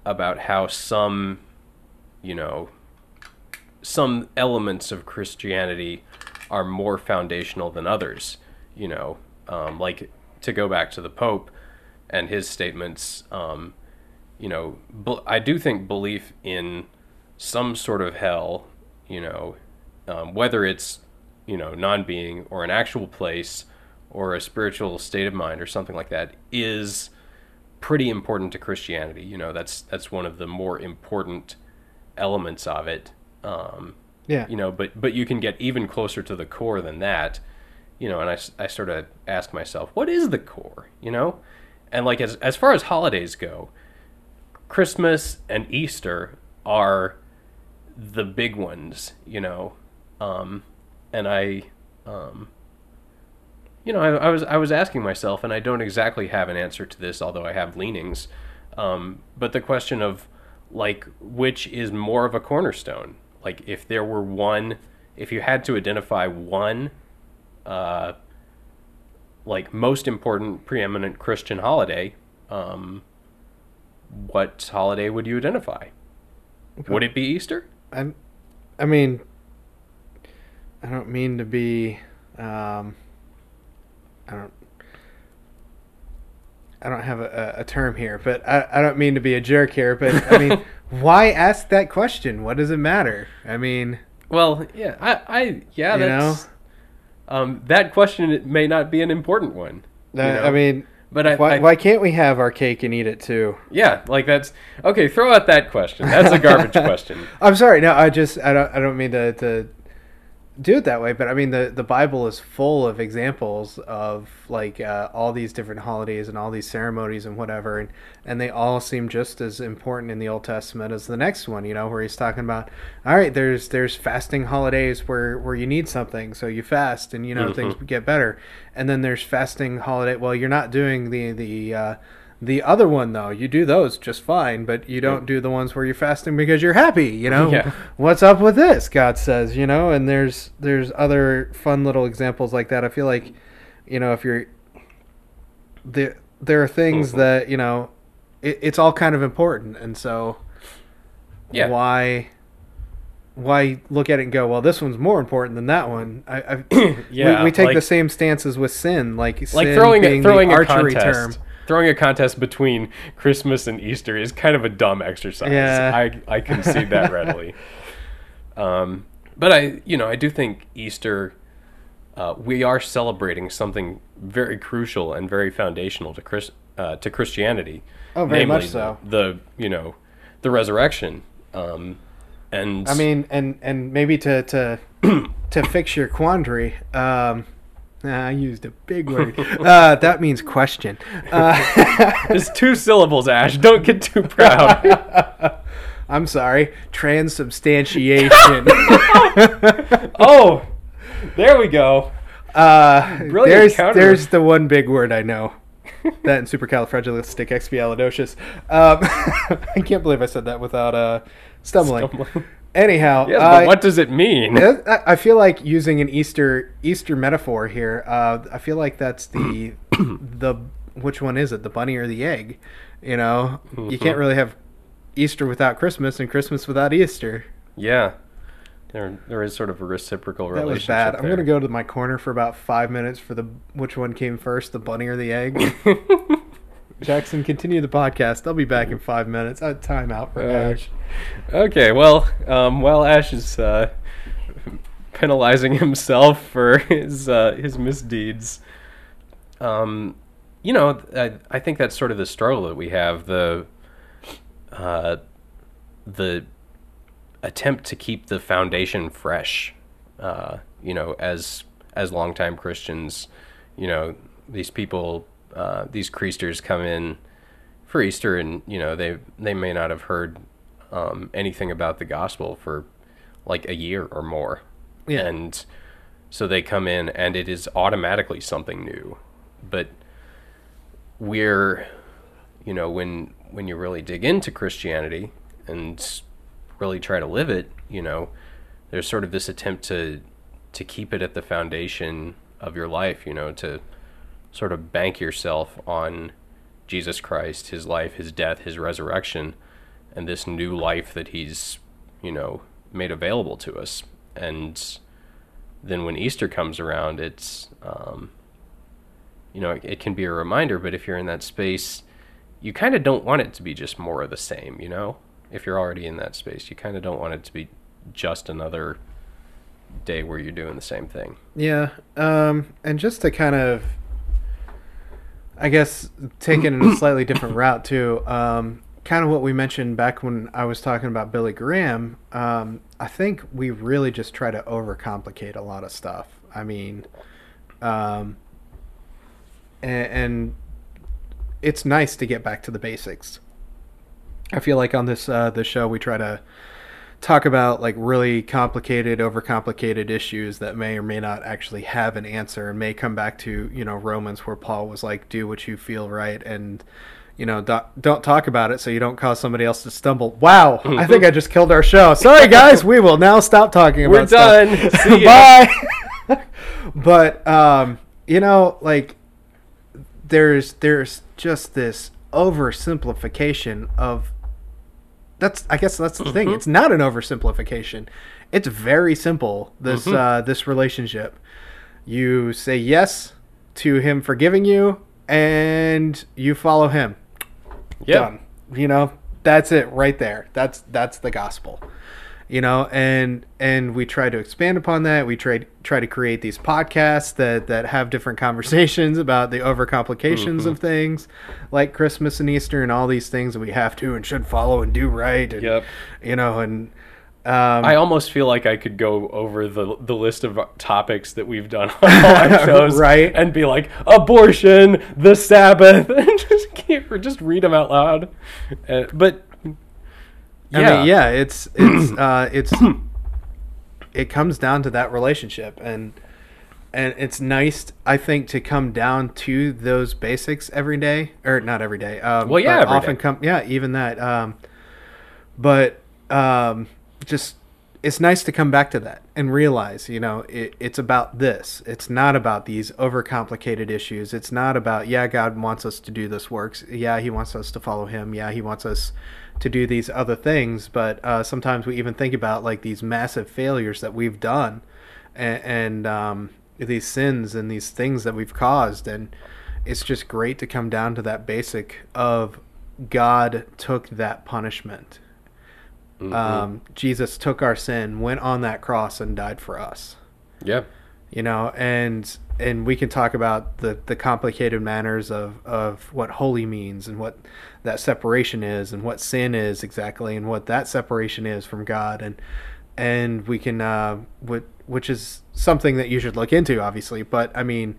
about how some, you know, some elements of Christianity are more foundational than others. You know, um, like to go back to the Pope and his statements. Um, you know, I do think belief in some sort of hell, you know, um, whether it's you know non-being or an actual place or a spiritual state of mind or something like that is pretty important to Christianity. You know, that's that's one of the more important elements of it. Um, yeah. You know, but but you can get even closer to the core than that you know, and I, I sort of ask myself, what is the core, you know? And like as as far as holidays go, Christmas and Easter are the big ones, you know. Um, and I, um, you know, I, I was I was asking myself, and I don't exactly have an answer to this, although I have leanings. Um, but the question of like which is more of a cornerstone? Like if there were one, if you had to identify one, uh, like most important preeminent Christian holiday, um, what holiday would you identify? Would it be Easter? I, I mean, I don't mean to be, um, I don't, I don't have a, a term here, but I, I don't mean to be a jerk here, but I mean, why ask that question? What does it matter? I mean, Well, yeah, I, I yeah, You that's um, that question may not be an important one. you know? I mean, but I, why, I why can't we have our cake and eat it too? yeah, like that's okay. Throw out that question. That's a garbage question. I'm sorry. No, I just I don't I don't mean to, to do it that way, but I mean the the Bible is full of examples of like uh, all these different holidays and all these ceremonies and whatever, and and they all seem just as important in the Old Testament as the next one. You know, where he's talking about all right, there's there's fasting holidays where where you need something, so you fast, and you know things get better, and then there's fasting holiday. Well, you're not doing the the uh, the other one though, you do those just fine, but you don't do the ones where you're fasting because you're happy, you know? Yeah. What's up with this? God says, you know, and there's there's other fun little examples like that. I feel like, you know, if you're there there are things Mhm. that, you know, it, it's all kind of important and so Yeah. why why look at it and go, well, this one's more important than that one? I, I Yeah, we, we take like- the same stances with sin, like like sin throwing being a, throwing the archery contest. term. Throwing a contest between Christmas and Easter is kind of a dumb exercise. Yeah. I I concede that readily. Um, but I, you know, I do think Easter, uh, we are celebrating something very crucial and very foundational to Chris, uh, to Christianity. Oh, very namely much so. The, the you know, the resurrection. Um, and I mean, and and maybe to to to fix your quandary. Um, I used a big word. Uh, that means question. Uh, it's two syllables, Ash. Don't get too proud. I'm sorry. Transubstantiation. oh, there we go. Uh, Brilliant there's counter. there's the one big word I know. that and supercalifragilisticexpialidocious. Um, I can't believe I said that without uh, stumbling. Stumbling. Anyhow, Yes, uh, but what does it mean? I feel like using an Easter Easter metaphor here. Uh, I feel like that's the the which one is it, the bunny or the egg? You know, you can't really have Easter without Christmas and Christmas without Easter. Yeah, there there is sort of a reciprocal That relationship. was bad. I'm gonna go to my corner for about five minutes for the which one came first, the bunny or the egg. Jackson, continue the podcast. I'll be back in five minutes. Uh, time out for Uh, Ash. Okay, well, um, while Ash is uh, penalizing himself for his uh, his misdeeds, um, you know, I, I think that's sort of the struggle that we have the uh, the attempt to keep the foundation fresh. Uh, you know, as as longtime Christians, you know, these people, uh, these creasters come in for Easter, and you know they they may not have heard um, anything about the gospel for like a year or more, Yeah. and so they come in, and it is automatically something new. But we're, you know, when when you really dig into Christianity and really try to live it, you know, there's sort of this attempt to to keep it at the foundation of your life, you know, to sort of bank yourself on Jesus Christ, his life, his death, his resurrection, and this new life that he's, you know, made available to us. And then when Easter comes around, it's, um, you know, it, it can be a reminder, but if you're in that space, you kind of don't want it to be just more of the same, you know? If you're already in that space, you kind of don't want it to be just another day where you're doing the same thing. Yeah, um, and just to kind of, I guess, take it a slightly different route too. Um, kind of what we mentioned back when I was talking about Billy Graham. Um, I think we really just try to overcomplicate a lot of stuff. I mean, Um, and, and it's nice to get back to the basics. I feel like on this uh, the show we try to talk about like really complicated, overcomplicated issues that may or may not actually have an answer, and may come back to you know Romans where Paul was like, "Do what you feel right," and you know don't, don't talk about it so you don't cause somebody else to stumble. Wow, I think I just killed our show. Sorry guys, we will now stop talking about. We're done. Bye. but um, you know, like there's there's just this oversimplification of that's I guess that's the thing. It's not an oversimplification. It's very simple. This uh, this relationship. You say yes to him forgiving you, and you follow him. Yeah. Done. You know, that's it right there. That's that's the gospel. You know, and and we try to expand upon that. We try try to create these podcasts that that have different conversations about the overcomplications of things, like Christmas and Easter and all these things that we have to and should follow and do right. And, Yep. You know, and um, I almost feel like I could go over the the list of topics that we've done on all our shows, Right. And be like abortion, the Sabbath, and just keep, just read them out loud. Uh, but I mean, yeah, it's it's uh, it's it comes down to that relationship, and and it's nice, I think, to come down to those basics every day, or not every day. Um, Well, yeah, often day. come, yeah, even that. Um, but um, just it's nice to come back to that and realize, you know, it, it's about this. It's not about these overcomplicated issues. It's not about, yeah, God wants us to do this works. Yeah, He wants us to follow Him. Yeah, He wants us to do these other things. But uh, sometimes we even think about like these massive failures that we've done and, and um, these sins and these things that we've caused. And it's just great to come down to that basic of God took that punishment Mhm. um, Jesus took our sin, went on that cross, and died for us. yeah, You know, and and we can talk about the the complicated manners of of what holy means and what that separation is and what sin is exactly and what that separation is from God and and we can uh, what which is something that you should look into, obviously. But I mean,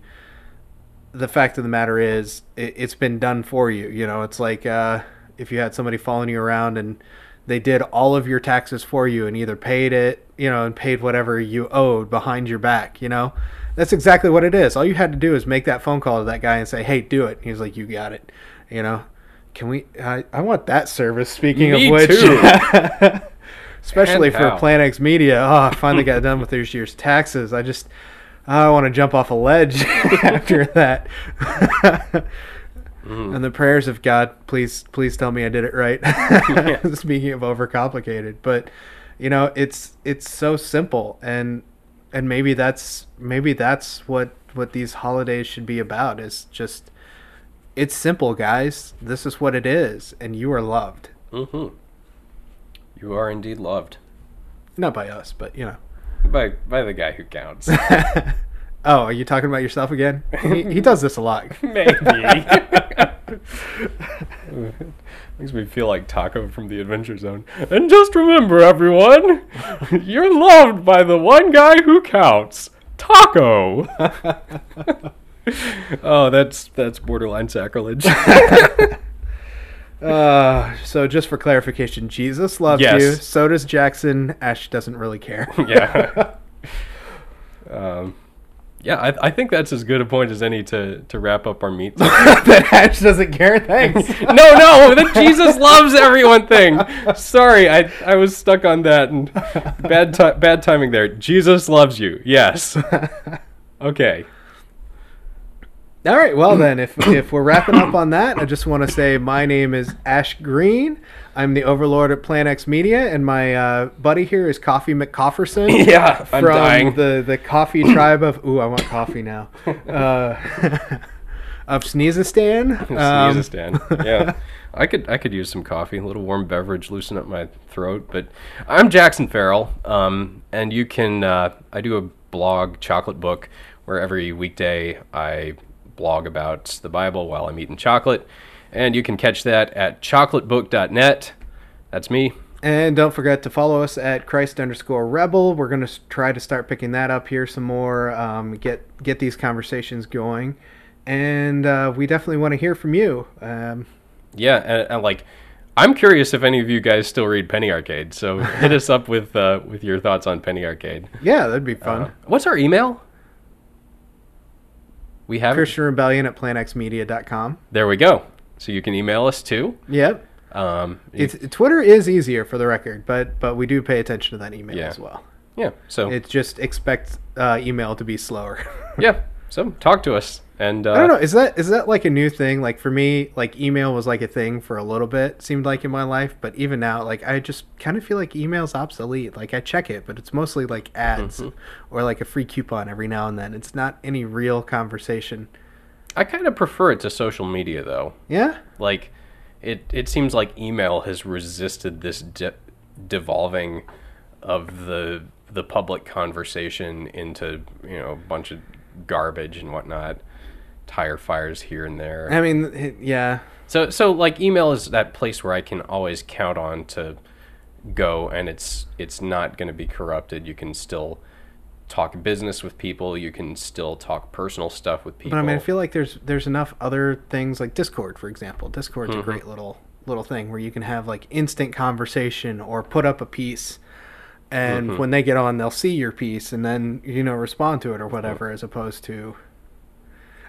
the fact of the matter is, it, it's been done for you. You know, it's like uh, if you had somebody following you around and they did all of your taxes for you and either paid it, you know, and paid whatever you owed behind your back. You know, that's exactly what it is. All you had to do is make that phone call to that guy and say, "Hey, do it." He's like, "You got it." You know, can we? I, I want that service. Speaking Me of which. too. Especially And for X Media. Oh, I finally got done with this year's taxes. I just, I want to jump off a ledge after that. Mm-hmm. And the prayers of God, please, please tell me I did it right. Speaking of overcomplicated, but you know, it's it's so simple, and and maybe that's maybe that's what what these holidays should be about. Is just it's simple, guys. This is what it is, and you are loved. hmm You are indeed loved Not by us, but you know. by by the guy who counts. oh, are you talking about yourself again? He, he does this a lot. Maybe. Makes me feel like Taako from the Adventure Zone. And just remember, everyone, you're loved by the one guy who counts, Taako. oh, that's that's borderline sacrilege. Uh, so just for clarification, Jesus loved Yes. you. So does Jackson. Ash doesn't really care. yeah. Um, yeah, I, I think that's as good a point as any to, to wrap up our meet. that Ash doesn't care. Thanks. no, no, the Jesus loves everyone thing. Sorry, I I was stuck on that and bad ti- bad timing there. Jesus loves you. Yes. Okay. All right. Well, then, if if we're wrapping up on that, I just want to say my name is Ash Green. I'm the overlord at Plan X Media, and my uh, buddy here is Coffee McCofferson. Yeah, I'm from dying. the the coffee tribe of. Ooh, I want coffee now. Uh, of Sneezistan. Um, Sneezistan. Yeah. I could I could use some coffee, a little warm beverage, loosen up my throat. But I'm Jackson Farrell, um, and you can uh, I do a blog, Chocolate Book, where every weekday I blog about the Bible while I'm eating chocolate, and you can catch that at chocolatebook.net. That's me. And don't forget to follow us at Christ underscore Rebel. We're going to try to start picking that up here some more. Um, get get these conversations going, and uh, we definitely want to hear from you. Um, Yeah, and, and like, I'm curious if any of you guys still read Penny Arcade. So hit us up with uh, with your thoughts on Penny Arcade. yeah, that'd be fun. Uh, what's our email? We have Christian Rebellion at planxmedia.com. there. We go. So you can email us too. Yep. Um, It's, Twitter is easier for the record, but but we do pay attention to that email Yeah. as well. yeah. So It just expect uh, email to be slower. yeah. So talk to us and uh, I don't know. Is that is that like a new thing? Like for me, like email was like a thing for a little bit. Seemed like in my life, but even now, like I just kind of feel like email's obsolete. Like I check it, but it's mostly like ads Mhm. or like a free coupon every now and then. It's not any real conversation. I kind of prefer it to social media though. Yeah. Like, it it seems like email has resisted this de- devolving of the the public conversation into you know a bunch of garbage and whatnot, tire fires here and there. I mean, yeah. So so like email is that place where I can always count on to go and it's it's not going to be corrupted. You can still talk business with people, you can still talk personal stuff with people. But I mean, I feel like there's there's enough other things like Discord, for example. Discord's Mm-hmm. a great little little thing where you can have like instant conversation or put up a piece, and Mm-hmm. when they get on, they'll see your piece and then you know respond to it or whatever, as opposed to.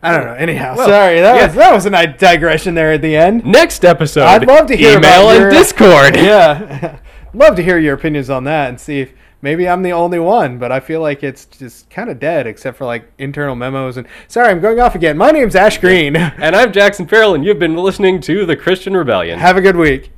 I don't know. Anyhow, Well, sorry that yeah. was that was a nice digression there at the end. Next episode, I'd love to hear email about and your- Discord. yeah, love to hear your opinions on that and see if maybe I'm the only one. But I feel like it's just kind of dead, except for like internal memos. And sorry, I'm going off again. My name's Ash Green. And I'm Jackson Farrell, and you've been listening to the Christian Rebellion. Have a good week.